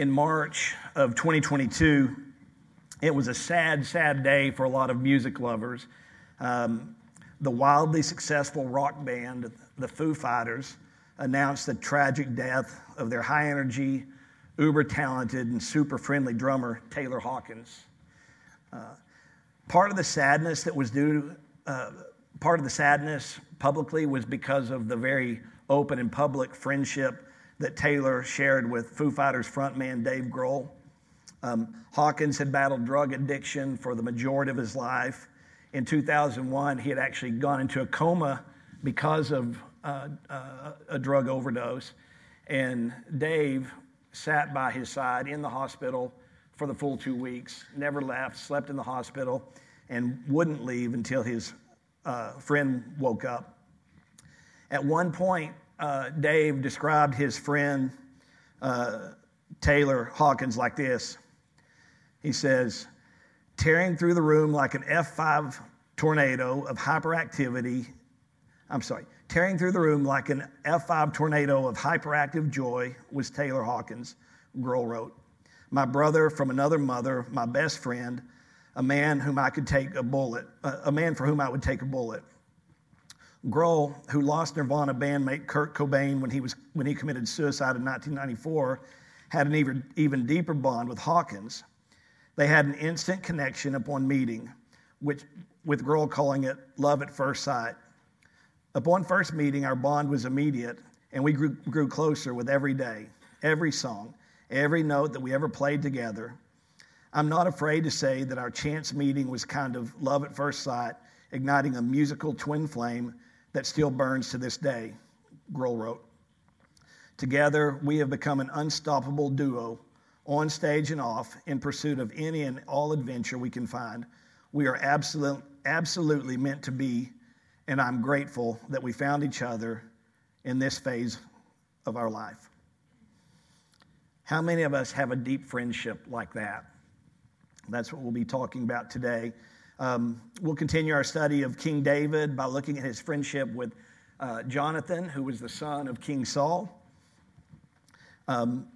in March of 2022, it was a sad, sad day for a lot of music lovers. Um, the wildly successful rock band, the Foo Fighters, announced the tragic death of their high energy, uber talented, and super friendly drummer, Taylor Hawkins. Uh, part of the sadness that was due, uh, part of the sadness publicly was because of the very open and public friendship that Taylor shared with Foo Fighters frontman Dave Grohl. Um, Hawkins had battled drug addiction for the majority of his life. In 2001, he had actually gone into a coma because of uh, uh, a drug overdose. And Dave sat by his side in the hospital for the full two weeks, never left, slept in the hospital, and wouldn't leave until his uh, friend woke up. At one point, uh, Dave described his friend uh, Taylor Hawkins like this he says, tearing through the room like an F5 tornado of hyperactivity. I'm sorry, tearing through the room like an F5 tornado of hyperactive joy was Taylor Hawkins, Grohl wrote. My brother from another mother, my best friend, a man whom I could take a bullet, a man for whom I would take a bullet. Grohl, who lost Nirvana bandmate Kurt Cobain when he, was, when he committed suicide in 1994, had an even, even deeper bond with Hawkins. They had an instant connection upon meeting, which, with Grohl calling it love at first sight. Upon first meeting, our bond was immediate, and we grew, grew closer with every day, every song, every note that we ever played together. I'm not afraid to say that our chance meeting was kind of love at first sight, igniting a musical twin flame that still burns to this day, Grohl wrote. Together, we have become an unstoppable duo on stage and off, in pursuit of any and all adventure we can find. We are absolute, absolutely meant to be, and I'm grateful that we found each other in this phase of our life. How many of us have a deep friendship like that? That's what we'll be talking about today. Um, we'll continue our study of King David by looking at his friendship with uh, Jonathan, who was the son of King Saul. Um,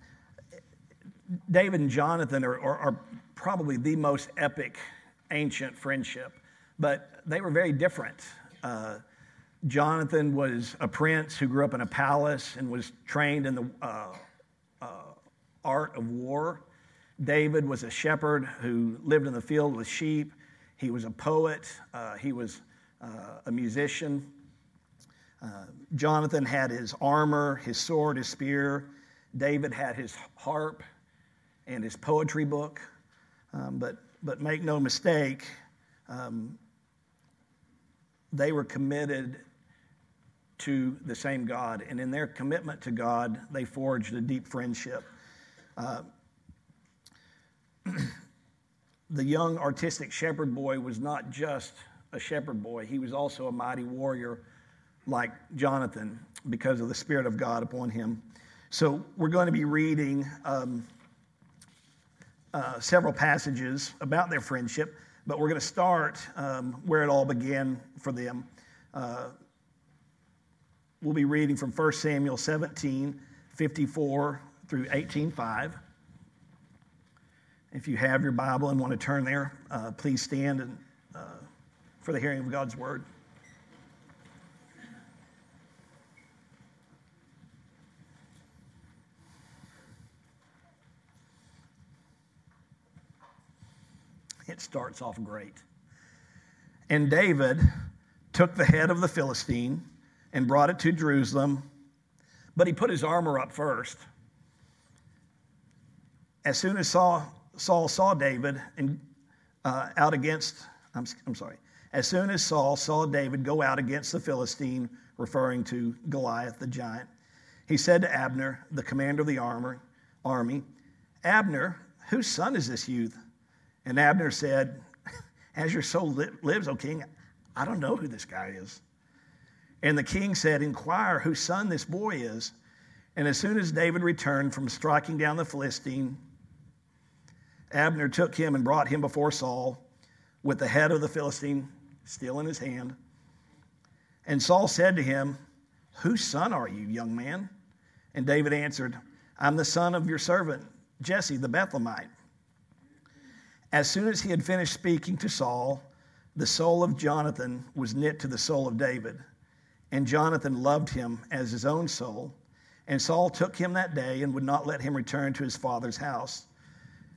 David and Jonathan are, are, are, probably the most epic ancient friendship, but they were very different. Uh, Jonathan was a prince who grew up in a palace and was trained in the uh, uh, art of war. David was a shepherd who lived in the field with sheep. He was a poet. Uh, he was uh, a musician. Uh, Jonathan had his armor, his sword, his spear. David had his harp and his poetry book. Um, but, but make no mistake, um, they were committed to the same God. And in their commitment to God, they forged a deep friendship. Uh, the young artistic shepherd boy was not just a shepherd boy, he was also a mighty warrior like Jonathan because of the Spirit of God upon him. So we're going to be reading um, uh, several passages about their friendship, but we're going to start um, where it all began for them. Uh, we'll be reading from 1 Samuel 17, 54 through 18.5. If you have your Bible and want to turn there, uh, please stand and, uh, for the hearing of God's word. It starts off great. And David took the head of the Philistine and brought it to Jerusalem, but he put his armor up first. As soon as Saul, Saul saw David and uh, out against, I'm, I'm sorry, as soon as Saul saw David go out against the Philistine, referring to Goliath the giant, he said to Abner, the commander of the armor, army, Abner, whose son is this youth? And Abner said, As your soul li- lives, O king, I don't know who this guy is. And the king said, Inquire whose son this boy is. And as soon as David returned from striking down the Philistine, Abner took him and brought him before Saul with the head of the Philistine still in his hand. And Saul said to him, Whose son are you, young man? And David answered, I'm the son of your servant, Jesse the Bethlehemite. As soon as he had finished speaking to Saul, the soul of Jonathan was knit to the soul of David, and Jonathan loved him as his own soul. And Saul took him that day and would not let him return to his father's house.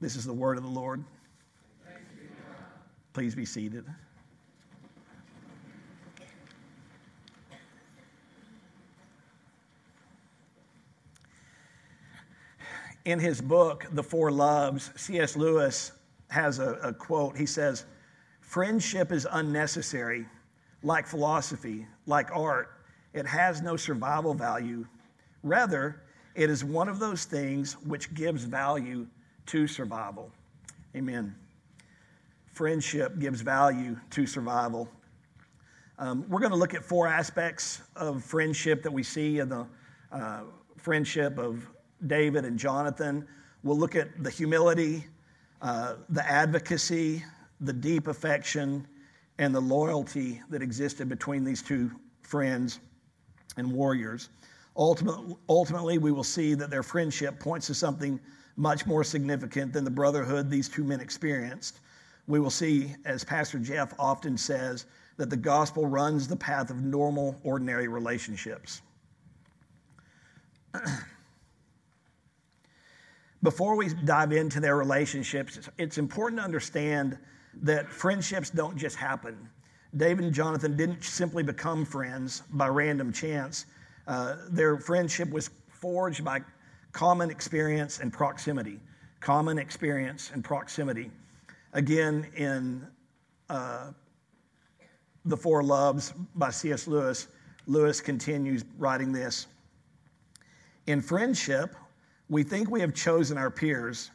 This is the word of the Lord. Please be seated. In his book, The Four Loves, C.S. Lewis has a, a quote. He says, Friendship is unnecessary, like philosophy, like art. It has no survival value. Rather, it is one of those things which gives value to survival. Amen. Friendship gives value to survival. Um, we're going to look at four aspects of friendship that we see in the uh, friendship of David and Jonathan. We'll look at the humility, uh, the advocacy, the deep affection, and the loyalty that existed between these two friends and warriors. Ultimately, ultimately, we will see that their friendship points to something much more significant than the brotherhood these two men experienced. We will see, as Pastor Jeff often says, that the gospel runs the path of normal, ordinary relationships. Before we dive into their relationships, it's important to understand that friendships don't just happen. David and Jonathan didn't simply become friends by random chance. Uh, their friendship was forged by common experience and proximity. Common experience and proximity. Again, in uh, The Four Loves by C.S. Lewis, Lewis continues writing this In friendship, we think we have chosen our peers.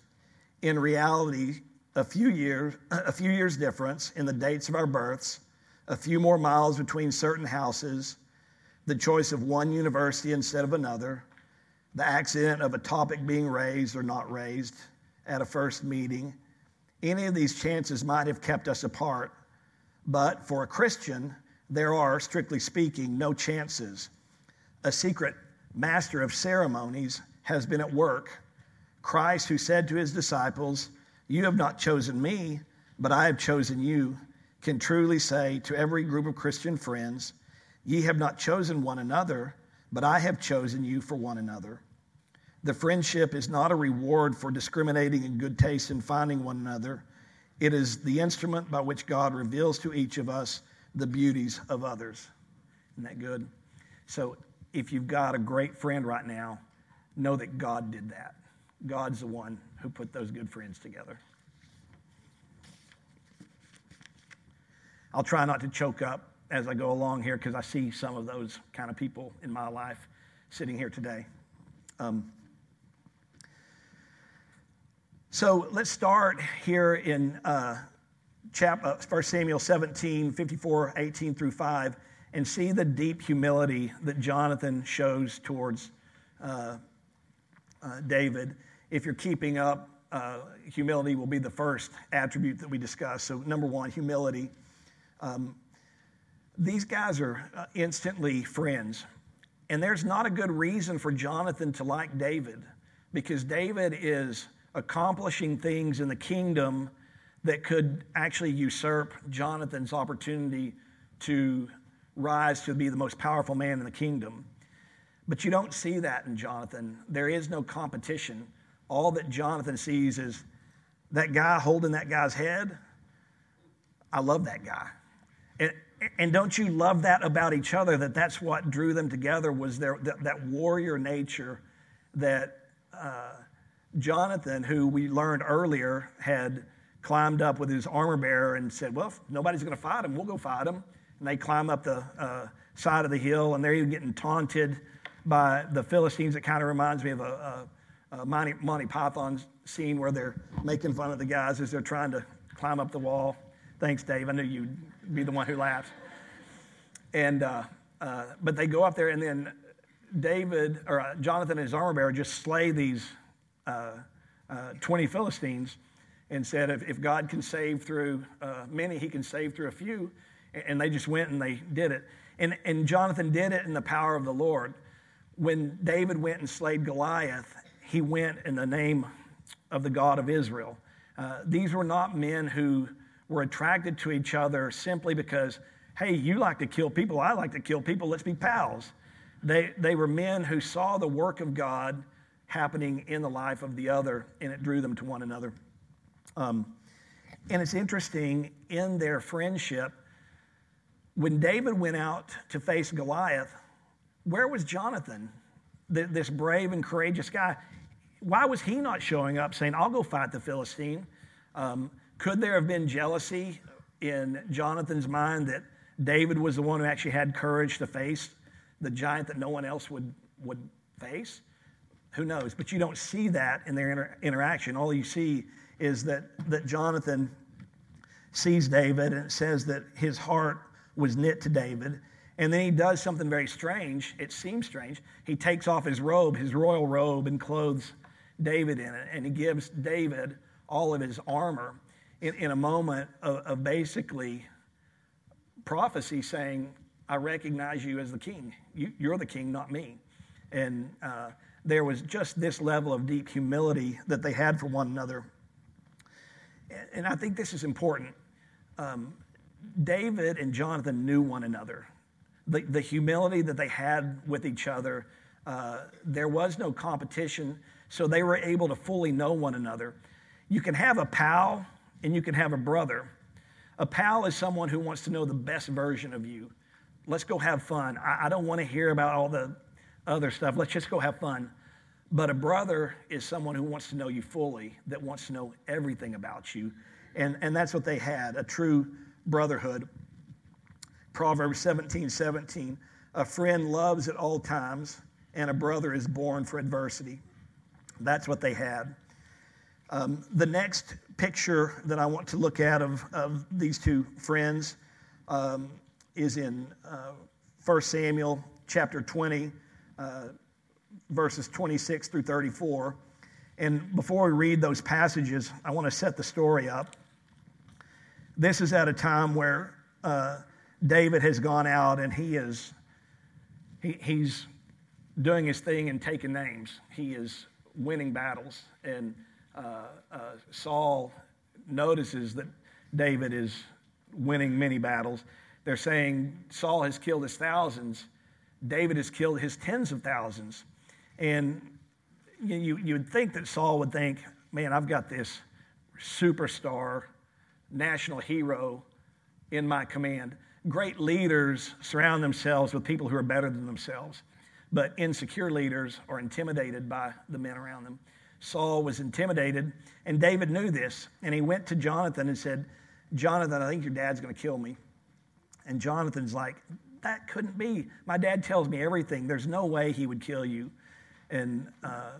In reality, a few years, a few years difference in the dates of our births, a few more miles between certain houses, the choice of one university instead of another, the accident of a topic being raised or not raised at a first meeting. Any of these chances might have kept us apart, but for a Christian, there are, strictly speaking, no chances. A secret master of ceremonies has been at work. Christ, who said to his disciples, You have not chosen me, but I have chosen you, can truly say to every group of Christian friends, Ye have not chosen one another, but I have chosen you for one another. The friendship is not a reward for discriminating in good taste and finding one another. It is the instrument by which God reveals to each of us the beauties of others. Isn't that good? So, if you've got a great friend right now, know that God did that. God's the one who put those good friends together. I'll try not to choke up as I go along here because I see some of those kind of people in my life sitting here today. Um, so let's start here in uh, chap, uh, 1 Samuel 17, 54, 18 through 5, and see the deep humility that Jonathan shows towards uh, uh, David. If you're keeping up, uh, humility will be the first attribute that we discuss. So, number one, humility. Um, these guys are uh, instantly friends. And there's not a good reason for Jonathan to like David because David is accomplishing things in the kingdom that could actually usurp Jonathan's opportunity to rise to be the most powerful man in the kingdom. But you don't see that in Jonathan. There is no competition. All that Jonathan sees is that guy holding that guy's head. I love that guy. And, don't you love that about each other? That that's what drew them together was their, that, that warrior nature that uh, Jonathan, who we learned earlier, had climbed up with his armor bearer and said, "Well, nobody's going to fight him, we'll go fight him." And they climb up the uh, side of the hill, and they're even getting taunted by the Philistines. It kind of reminds me of a, uh, Monty, Monty Python scene where they're making fun of the guys as they're trying to climb up the wall. Thanks, Dave. I knew you'd be the one who laughs. And uh, uh, but they go up there, and then David or uh, Jonathan and his armor bearer just slay these uh, uh, 20 Philistines, and said, if, if God can save through uh, many, He can save through a few. And they just went and they did it. And, and Jonathan did it in the power of the Lord. When David went and slayed Goliath, he went in the name of the God of Israel. These were not men who were attracted to each other simply because, hey, you like to kill people, I like to kill people, let's be pals. They, they were men who saw the work of God happening in the life of the other, and it drew them to one another. Um, and it's interesting in their friendship, when David went out to face Goliath, where was Jonathan, this brave and courageous guy? Why was he not showing up saying, I'll go fight the Philistine? Um, could there have been jealousy in Jonathan's mind that David was the one who actually had courage to face the giant that no one else would, would face? Who knows? But you don't see that in their inter- interaction. All you see is that, that Jonathan sees David and says that his heart was knit to David. And then he does something very strange. It seems strange. He takes off his robe, his royal robe, and clothes David in it. And he gives David all of his armor in, in a moment of, of basically prophecy saying, I recognize you as the king. You, are the king, not me. And uh, there was just this level of deep humility that they had for one another. And I think this is important. Um, David and Jonathan knew one another. The, the humility that they had with each other, uh, there was no competition, so they were able to fully know one another. You can have a pal and you can have a brother. A pal is someone who wants to know the best version of you. Let's go have fun. I, I don't want to hear about all the other stuff. Let's just go have fun. But a brother is someone who wants to know you fully, that wants to know everything about you. And, and that's what they had a true brotherhood. Proverbs 17 17. A friend loves at all times, and a brother is born for adversity. That's what they had. Um, the next picture that I want to look at of, of these two friends um, is in uh, 1 Samuel chapter 20, uh, verses 26 through 34. And before we read those passages, I want to set the story up. This is at a time where uh, David has gone out and he is he, he's doing his thing and taking names. He is winning battles, and uh, uh, Saul notices that David is winning many battles. They're saying Saul has killed his thousands, David has killed his tens of thousands. And you, you would think that Saul would think, man, I've got this superstar, national hero in my command. Great leaders surround themselves with people who are better than themselves, but insecure leaders are intimidated by the men around them. Saul was intimidated, and David knew this, and he went to Jonathan and said, Jonathan, I think your dad's going to kill me. And Jonathan's like, That couldn't be. My dad tells me everything. There's no way he would kill you. And uh,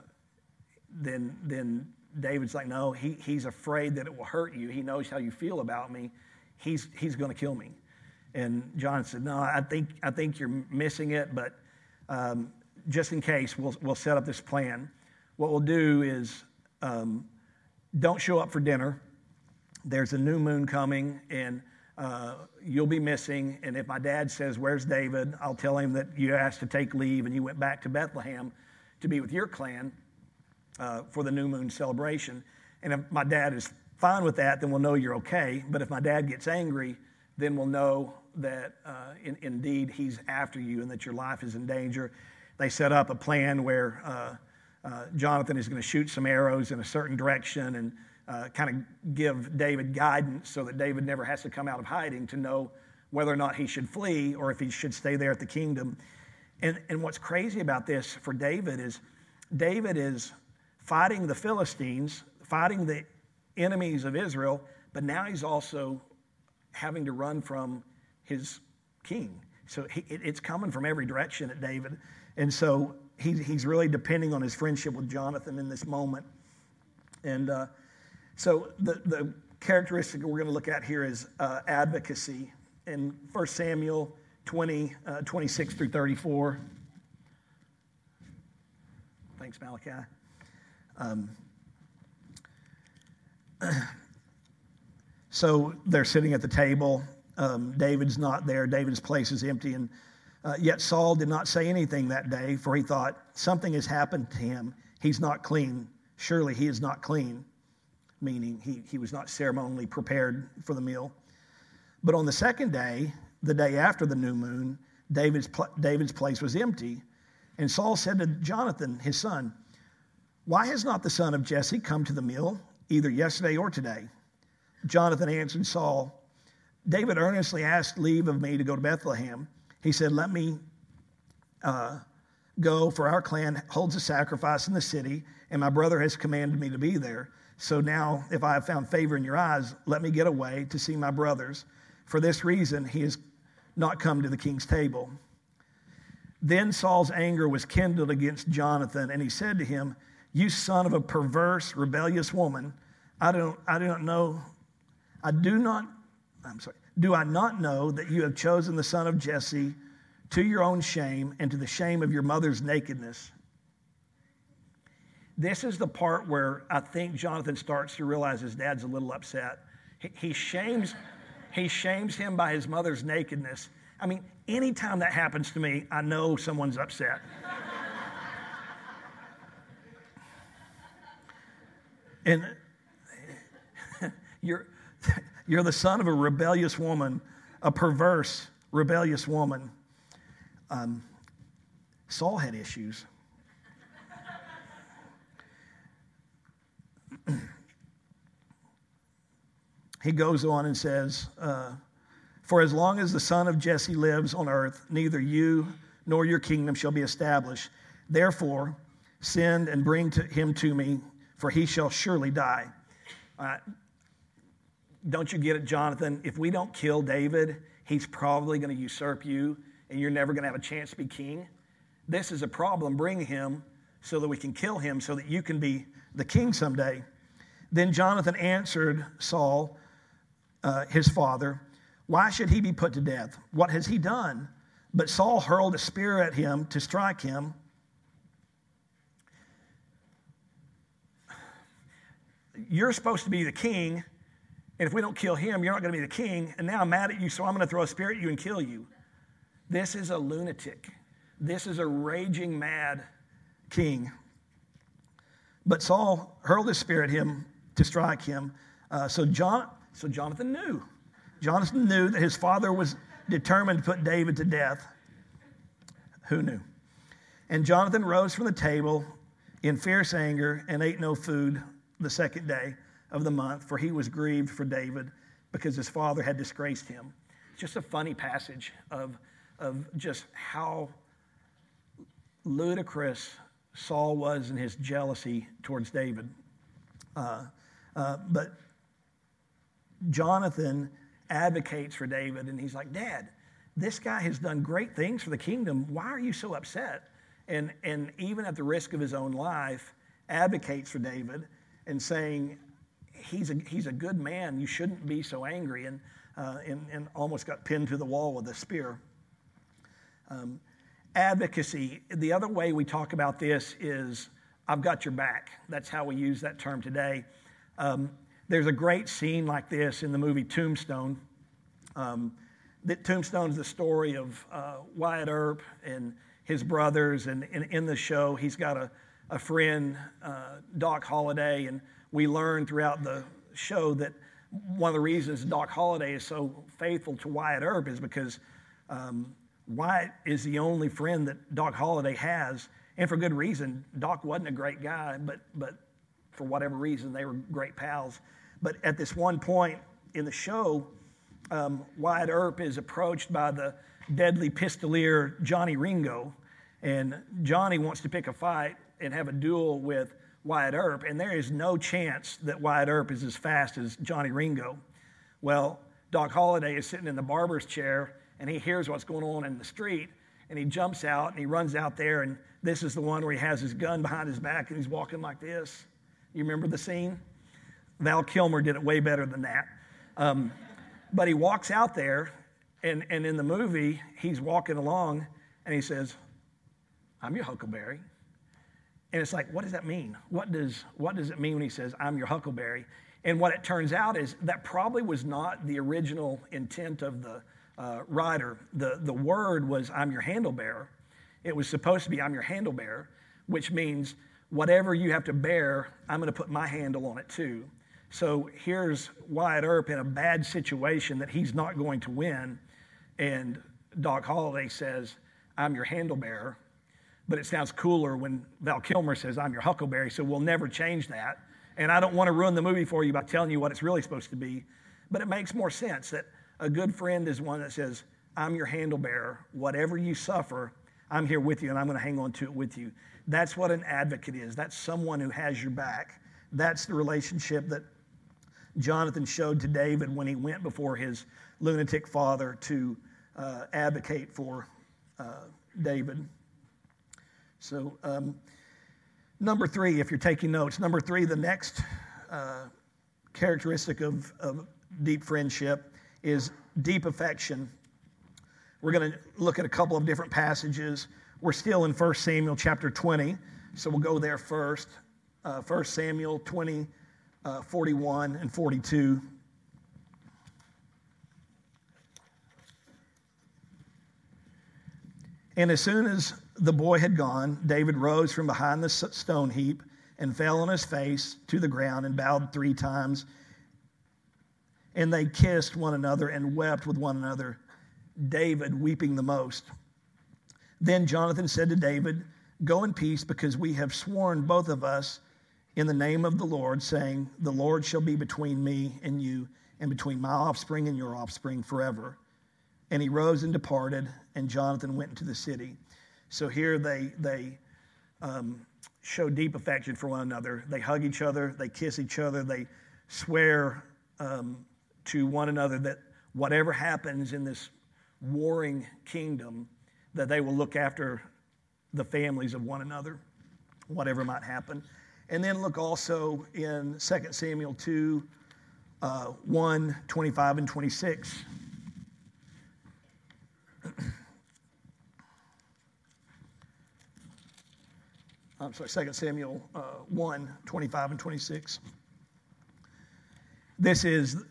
then, then David's like, No, he, he's afraid that it will hurt you. He knows how you feel about me. He's, he's going to kill me. And John said, No, I think, I think you're missing it, but um, just in case, we'll, we'll set up this plan. What we'll do is um, don't show up for dinner. There's a new moon coming, and uh, you'll be missing. And if my dad says, Where's David? I'll tell him that you asked to take leave and you went back to Bethlehem to be with your clan uh, for the new moon celebration. And if my dad is fine with that, then we'll know you're okay. But if my dad gets angry, then we'll know that uh, in, indeed he's after you and that your life is in danger. They set up a plan where uh, Jonathan is going to shoot some arrows in a certain direction and uh, kind of give David guidance so that David never has to come out of hiding to know whether or not he should flee or if he should stay there at the kingdom. And, and what's crazy about this for David is David is fighting the Philistines, fighting the enemies of Israel, but now he's also having to run from his king. So he, it, it's coming from every direction at David. And so he, he's really depending on his friendship with Jonathan in this moment. And uh, so the, the characteristic we're going to look at here is uh, advocacy. In 1 Samuel 20, uh, 26 through 34. Thanks, Malachi. Um, so they're sitting at the table. Um, David's not there. David's place is empty. And uh, yet Saul did not say anything that day, for he thought, Something has happened to him. He's not clean. Surely he is not clean, meaning he, he was not ceremonially prepared for the meal. But on the second day, the day after the new moon, David's, David's place was empty. And Saul said to Jonathan, his son, Why has not the son of Jesse come to the meal, either yesterday or today? Jonathan answered Saul, David earnestly asked leave of me to go to Bethlehem. He said, Let me uh, go, for our clan holds a sacrifice in the city, and my brother has commanded me to be there. So now, if I have found favor in your eyes, let me get away to see my brothers. For this reason, he has not come to the king's table. Then Saul's anger was kindled against Jonathan, and he said to him, You son of a perverse, rebellious woman, I don't, I don't know, I do not, I'm sorry, do I not know that you have chosen the son of Jesse to your own shame and to the shame of your mother's nakedness? This is the part where I think Jonathan starts to realize his dad's a little upset. He, he shames, he shames him by his mother's nakedness. I mean, anytime that happens to me, I know someone's upset. and you're, you're the son of a rebellious woman, a perverse, rebellious woman. Um, Saul had issues. he goes on and says, uh, For as long as the son of Jesse lives on earth, neither you nor your kingdom shall be established. Therefore, send and bring to him to me, for he shall surely die. Uh, don't you get it, Jonathan? If we don't kill David, he's probably going to usurp you, and you're never going to have a chance to be king. This is a problem. Bring him so that we can kill him, so that you can be the king someday. Then Jonathan answered Saul, uh, his father, Why should he be put to death? What has he done? But Saul hurled a spear at him to strike him. You're supposed to be the king, and if we don't kill him, you're not going to be the king. And now I'm mad at you, so I'm going to throw a spear at you and kill you. This is a lunatic. This is a raging mad king. But Saul hurled his spear at him to strike him. Uh, so John, so Jonathan knew. Jonathan knew that his father was determined to put David to death. Who knew? And Jonathan rose from the table in fierce anger and ate no food the second day of the month, for he was grieved for David because his father had disgraced him. Just a funny passage of, of just how ludicrous Saul was in his jealousy towards David. Uh, uh, but Jonathan advocates for David, and he's like, Dad, this guy has done great things for the kingdom. Why are you so upset? And, and even at the risk of his own life, advocates for David and saying, he's a, he's a good man. You shouldn't be so angry. And, uh, and, and almost got pinned to the wall with a spear. Um, advocacy, the other way we talk about this is I've got your back. That's how we use that term today. Um, there's a great scene like this in the movie Tombstone. Um, that Tombstone is the story of uh, Wyatt Earp and his brothers, and in, in the show, he's got a, a friend, uh, Doc Holliday, and we learn throughout the show that one of the reasons Doc Holliday is so faithful to Wyatt Earp is because um, Wyatt is the only friend that Doc Holliday has, and for good reason. Doc wasn't a great guy, but but for whatever reason, they were great pals. But at this one point in the show, um, Wyatt Earp is approached by the deadly pistolier Johnny Ringo, and Johnny wants to pick a fight and have a duel with Wyatt Earp, and there is no chance that Wyatt Earp is as fast as Johnny Ringo. Well, Doc Holliday is sitting in the barber's chair, and he hears what's going on in the street, and he jumps out and he runs out there, and this is the one where he has his gun behind his back and he's walking like this. You remember the scene? Val Kilmer did it way better than that. Um, but he walks out there, and, and in the movie, he's walking along and he says, I'm your Huckleberry. And it's like, what does that mean? What does, what does it mean when he says, I'm your Huckleberry? And what it turns out is that probably was not the original intent of the uh, writer. The, the word was, I'm your handle bearer. It was supposed to be, I'm your handle bearer, which means whatever you have to bear, I'm going to put my handle on it too. So here's Wyatt Earp in a bad situation that he's not going to win. And Doc Holliday says, I'm your handle bearer. But it sounds cooler when Val Kilmer says, I'm your huckleberry. So we'll never change that. And I don't want to ruin the movie for you by telling you what it's really supposed to be. But it makes more sense that a good friend is one that says, I'm your handle bearer. Whatever you suffer, I'm here with you and I'm going to hang on to it with you. That's what an advocate is. That's someone who has your back. That's the relationship that Jonathan showed to David when he went before his lunatic father to uh, advocate for uh, David. So, um, number three, if you're taking notes, number three, the next uh, characteristic of, of deep friendship is deep affection. We're going to look at a couple of different passages. We're still in 1 Samuel chapter 20, so we'll go there first. Uh, 1 Samuel 20, uh, 41 and 42. And as soon as the boy had gone, David rose from behind the stone heap and fell on his face to the ground and bowed three times. And they kissed one another and wept with one another, David weeping the most. Then Jonathan said to David, Go in peace, because we have sworn, both of us, in the name of the Lord, saying, The Lord shall be between me and you, and between my offspring and your offspring forever. And he rose and departed, and Jonathan went into the city. So here they, they um, show deep affection for one another. They hug each other, they kiss each other, they swear um, to one another that whatever happens in this warring kingdom, that they will look after the families of one another, whatever might happen. And then look also in 2 Samuel 2 uh, 1, 25, and 26. I'm sorry, 2 Samuel uh, 1, 25 and 26. This is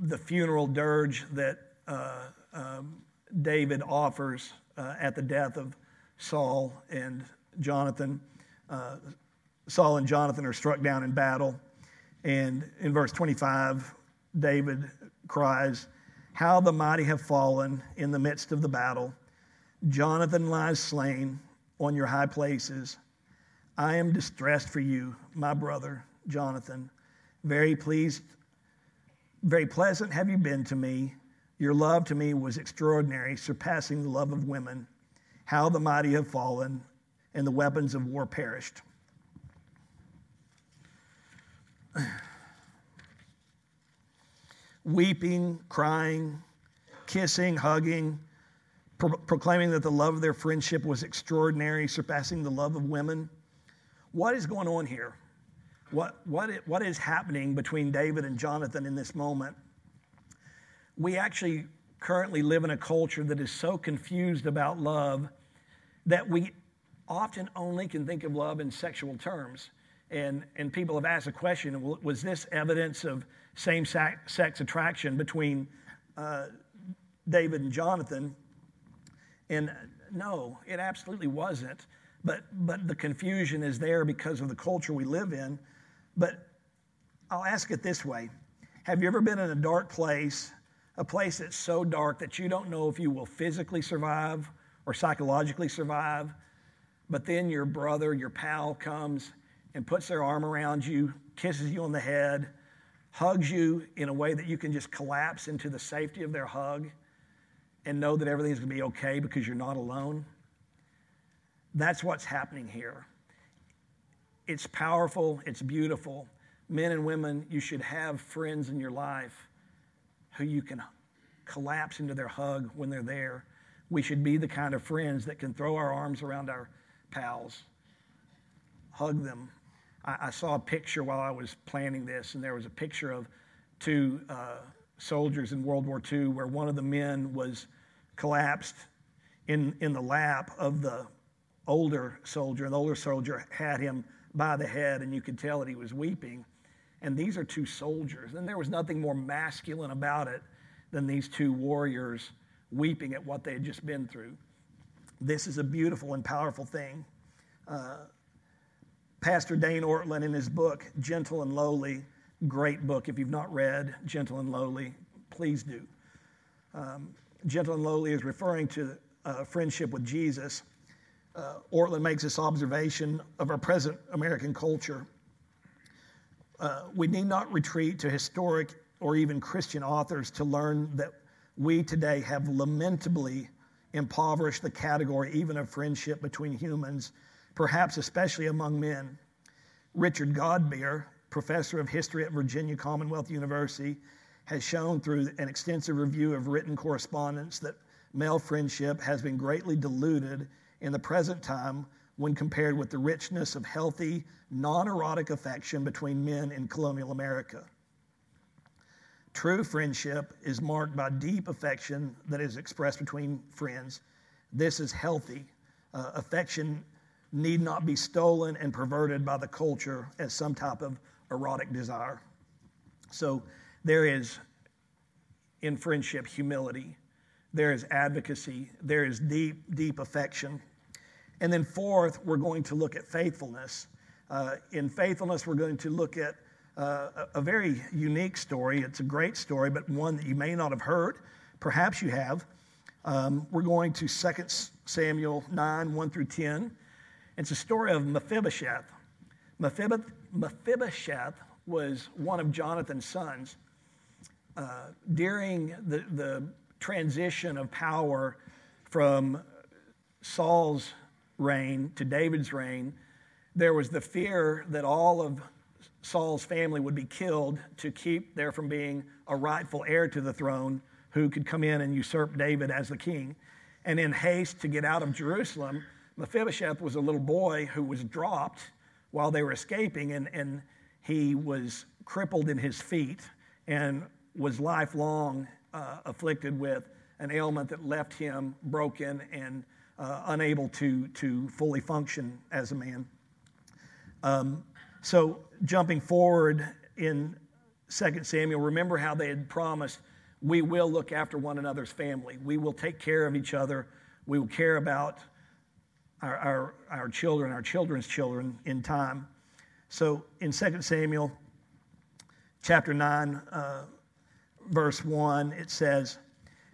the funeral dirge that uh, um, David offers uh, at the death of Saul and Jonathan. Uh, Saul and Jonathan are struck down in battle. And in verse 25, David cries, How the mighty have fallen in the midst of the battle. Jonathan lies slain on your high places. I am distressed for you, my brother Jonathan. Very pleased, very pleasant have you been to me. Your love to me was extraordinary, surpassing the love of women. How the mighty have fallen, and the weapons of war perished. Weeping, crying, kissing, hugging, pro- proclaiming that the love of their friendship was extraordinary, surpassing the love of women. What is going on here? What, what, what is happening between David and Jonathan in this moment? We actually currently live in a culture that is so confused about love that we often only can think of love in sexual terms. And, and people have asked the question was this evidence of same sex attraction between uh, David and Jonathan? And no, it absolutely wasn't. But, but the confusion is there because of the culture we live in. But I'll ask it this way Have you ever been in a dark place, a place that's so dark that you don't know if you will physically survive or psychologically survive? But then your brother, your pal comes and puts their arm around you, kisses you on the head, hugs you in a way that you can just collapse into the safety of their hug and know that everything's going to be okay because you're not alone. That's what's happening here. It's powerful, it's beautiful. Men and women, you should have friends in your life who you can collapse into their hug when they're there. We should be the kind of friends that can throw our arms around our pals, hug them. I, I saw a picture while I was planning this, and there was a picture of two uh, soldiers in World War II where one of the men was collapsed in, in the lap of the older soldier, and the older soldier had him by the head, and you could tell that he was weeping. And these are two soldiers, and there was nothing more masculine about it than these two warriors weeping at what they had just been through. This is a beautiful and powerful thing. Uh, Pastor Dane Ortlund, in his book, Gentle and Lowly, great book. If you've not read Gentle and Lowly, please do. Um, Gentle and Lowly is referring to uh, friendship with Jesus. Uh, Ortlund makes this observation of our present American culture. Uh, we need not retreat to historic or even Christian authors to learn that we today have lamentably impoverished the category even of friendship between humans, perhaps especially among men. Richard Godbeer, professor of history at Virginia Commonwealth University, has shown through an extensive review of written correspondence that male friendship has been greatly diluted in the present time when compared with the richness of healthy, non erotic affection between men in colonial America. True friendship is marked by deep affection that is expressed between friends. This is healthy. Uh, affection need not be stolen and perverted by the culture as some type of erotic desire. So there is in friendship humility, there is advocacy, there is deep, deep affection. And then, fourth, we're going to look at faithfulness. Uh, in faithfulness, we're going to look at uh, a, very unique story. It's a great story, but one that you may not have heard. Perhaps you have. Um, we're going to 2 Samuel 9 1 through 10. It's a story of Mephibosheth. Mephibosheth was one of Jonathan's sons. Uh, during the, the transition of power from Saul's reign to David's reign, there was the fear that all of Saul's family would be killed to keep there from being a rightful heir to the throne who could come in and usurp David as the king. And in haste to get out of Jerusalem, Mephibosheth was a little boy who was dropped while they were escaping, and, and he was crippled in his feet and was lifelong uh, afflicted with an ailment that left him broken and uh, unable to, to fully function as a man. Um, so, jumping forward in 2 Samuel, remember how they had promised we will look after one another's family. We will take care of each other. We will care about our, our, our children, our children's children in time. So, in 2 Samuel chapter 9, uh, verse 1, it says,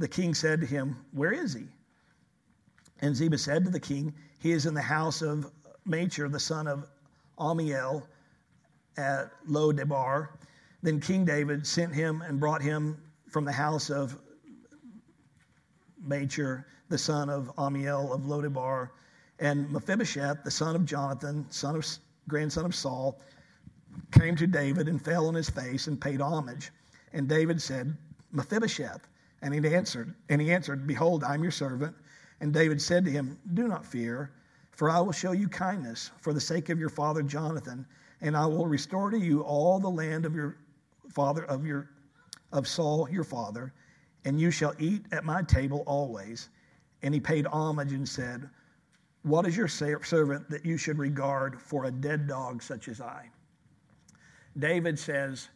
The king said to him, Where is he? And Ziba said to the king, He is in the house of Machir, the son of Ammiel at Lo Debar. Then King David sent him and brought him from the house of Machir, the son of Ammiel of Lodebar, and Mephibosheth, the son of Jonathan, son of grandson of Saul, came to David and fell on his face and paid homage. And David said, Mephibosheth. And he answered, and he answered, Behold, I'm your servant. And David said to him, Do not fear, for I will show you kindness for the sake of your father Jonathan, and I will restore to you all the land of your father of your of Saul your father, and you shall eat at my table always. And he paid homage and said, What is your servant that you should regard for a dead dog such as I? David says,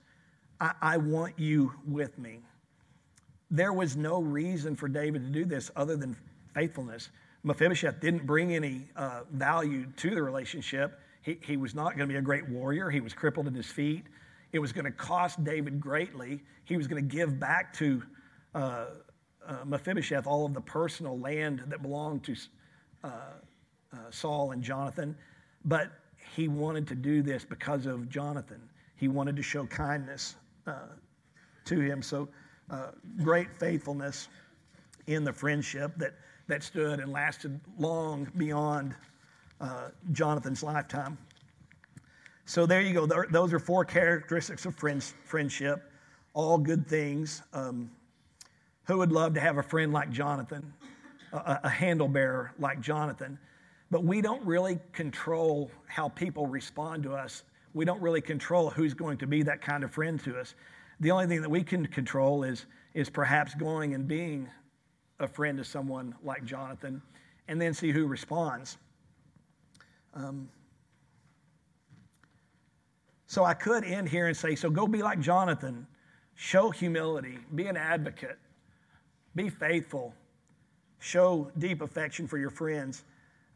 I, I want you with me. There was no reason for David to do this other than faithfulness. Mephibosheth didn't bring any uh, value to the relationship. He, he was not going to be a great warrior. He was crippled in his feet. It was going to cost David greatly. He was going to give back to uh, uh, Mephibosheth all of the personal land that belonged to uh, uh, Saul and Jonathan, but he wanted to do this because of Jonathan. He wanted to show kindness uh, to him. So, uh, great faithfulness in the friendship that, that stood and lasted long beyond uh, Jonathan's lifetime. So, there you go. Those are four characteristics of friends, friendship, all good things. Um, who would love to have a friend like Jonathan, a, a handle bearer like Jonathan? But we don't really control how people respond to us. We don't really control who's going to be that kind of friend to us. The only thing that we can control is, is perhaps going and being a friend to someone like Jonathan and then see who responds. Um, so I could end here and say, so go be like Jonathan, show humility, be an advocate, be faithful. Show deep affection for your friends.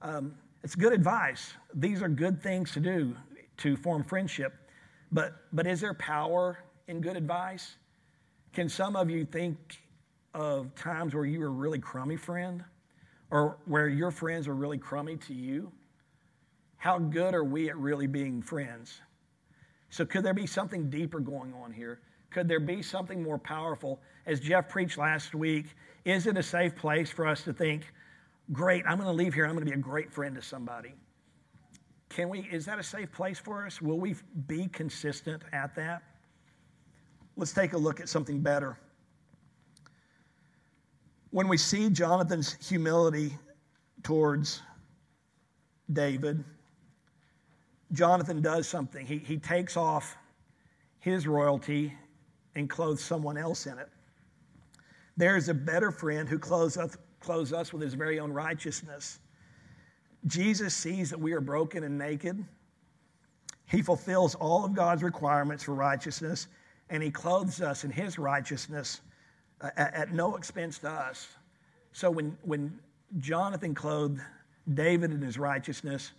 Um, it's good advice. These are good things to do to form friendship. But, but is there power in good advice? Can some of you think of times where you were a really crummy friend or where your friends were really crummy to you? How good are we at really being friends? So, could there be something deeper going on here? Could there be something more powerful? As Jeff preached last week, is it a safe place for us to think, great, I'm going to leave here, I'm going to be a great friend to somebody? Can we, is that a safe place for us? Will we be consistent at that? Let's take a look at something better. When we see Jonathan's humility towards David, Jonathan does something. He, he takes off his royalty and clothes someone else in it. There is a better friend who clothes us, clothes us with his very own righteousness. Jesus sees that we are broken and naked. He fulfills all of God's requirements for righteousness, and he clothes us in his righteousness uh, at, at no expense to us. So when, when Jonathan clothed David in his righteousness,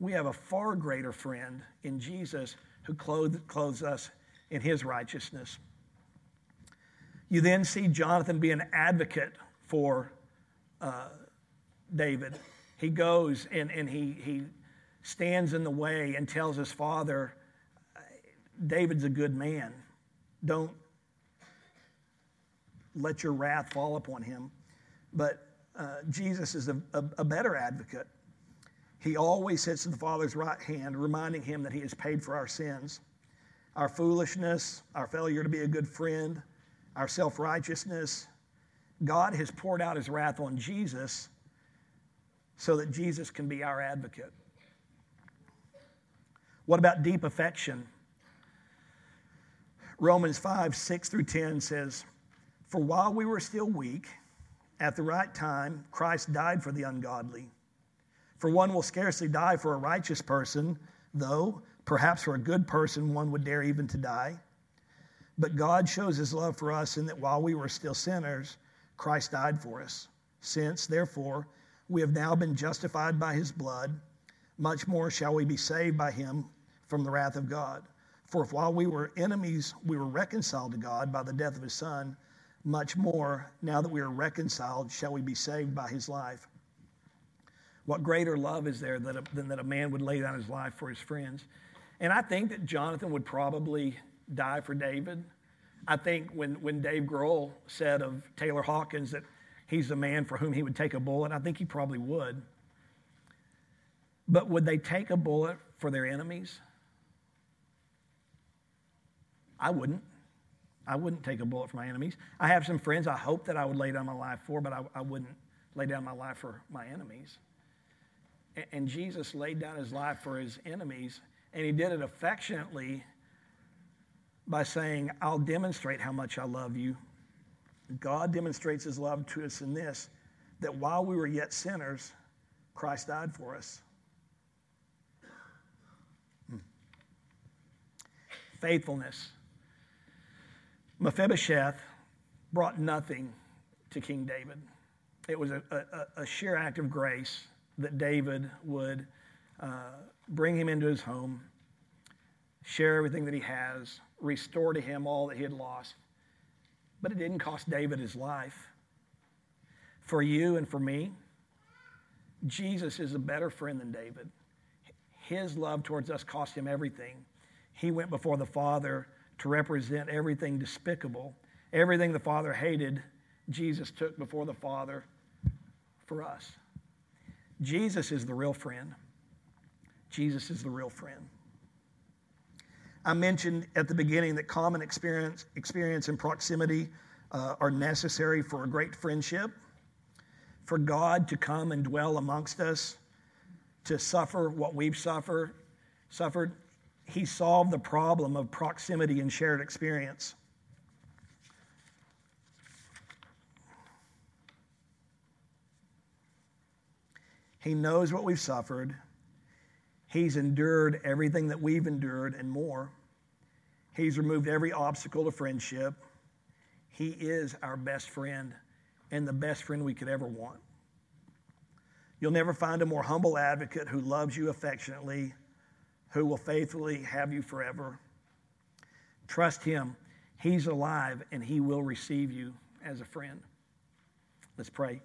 we have a far greater friend in Jesus who clothed, clothes us in his righteousness. You then see Jonathan be an advocate for uh, David. He goes and, and he, he stands in the way and tells his father, David's a good man. Don't let your wrath fall upon him. But uh, Jesus is a, a, a better advocate. He always sits at the Father's right hand, reminding him that he has paid for our sins, our foolishness, our failure to be a good friend, our self righteousness. God has poured out his wrath on Jesus so that Jesus can be our advocate. What about deep affection? Romans 5 6 through 10 says, For while we were still weak, at the right time, Christ died for the ungodly. For one will scarcely die for a righteous person, though perhaps for a good person one would dare even to die. But God shows his love for us in that while we were still sinners, Christ died for us. Since, therefore, we have now been justified by his blood, much more shall we be saved by him from the wrath of God. For if while we were enemies, we were reconciled to God by the death of his Son, much more, now that we are reconciled, shall we be saved by his life. What greater love is there than, a, than that a man would lay down his life for his friends? And I think that Jonathan would probably die for David. I think when, when Dave Grohl said of Taylor Hawkins that he's the man for whom he would take a bullet, I think he probably would. But would they take a bullet for their enemies? I wouldn't. I wouldn't take a bullet for my enemies. I have some friends I hope that I would lay down my life for, but I, I wouldn't lay down my life for my enemies. And, and Jesus laid down his life for his enemies, and he did it affectionately by saying, I'll demonstrate how much I love you. God demonstrates his love to us in this that while we were yet sinners, Christ died for us. Hmm. Faithfulness. Mephibosheth brought nothing to King David. It was a, a, a sheer act of grace that David would uh, bring him into his home, share everything that he has, restore to him all that he had lost. But it didn't cost David his life. for you and for me, Jesus is a better friend than David. His love towards us cost him everything. He went before the Father to represent everything despicable, everything the Father hated, Jesus took before the Father for us. Jesus is the real friend. Jesus is the real friend. I mentioned at the beginning that common experience, experience and proximity uh, are necessary for a great friendship. For God to come and dwell amongst us, to suffer what we've suffered, suffered, He solved the problem of proximity and shared experience. He knows what we've suffered. He's endured everything that we've endured and more. He's removed every obstacle to friendship. He is our best friend and the best friend we could ever want. You'll never find a more humble advocate who loves you affectionately, who will faithfully have you forever. Trust him. He's alive and he will receive you as a friend. Let's pray.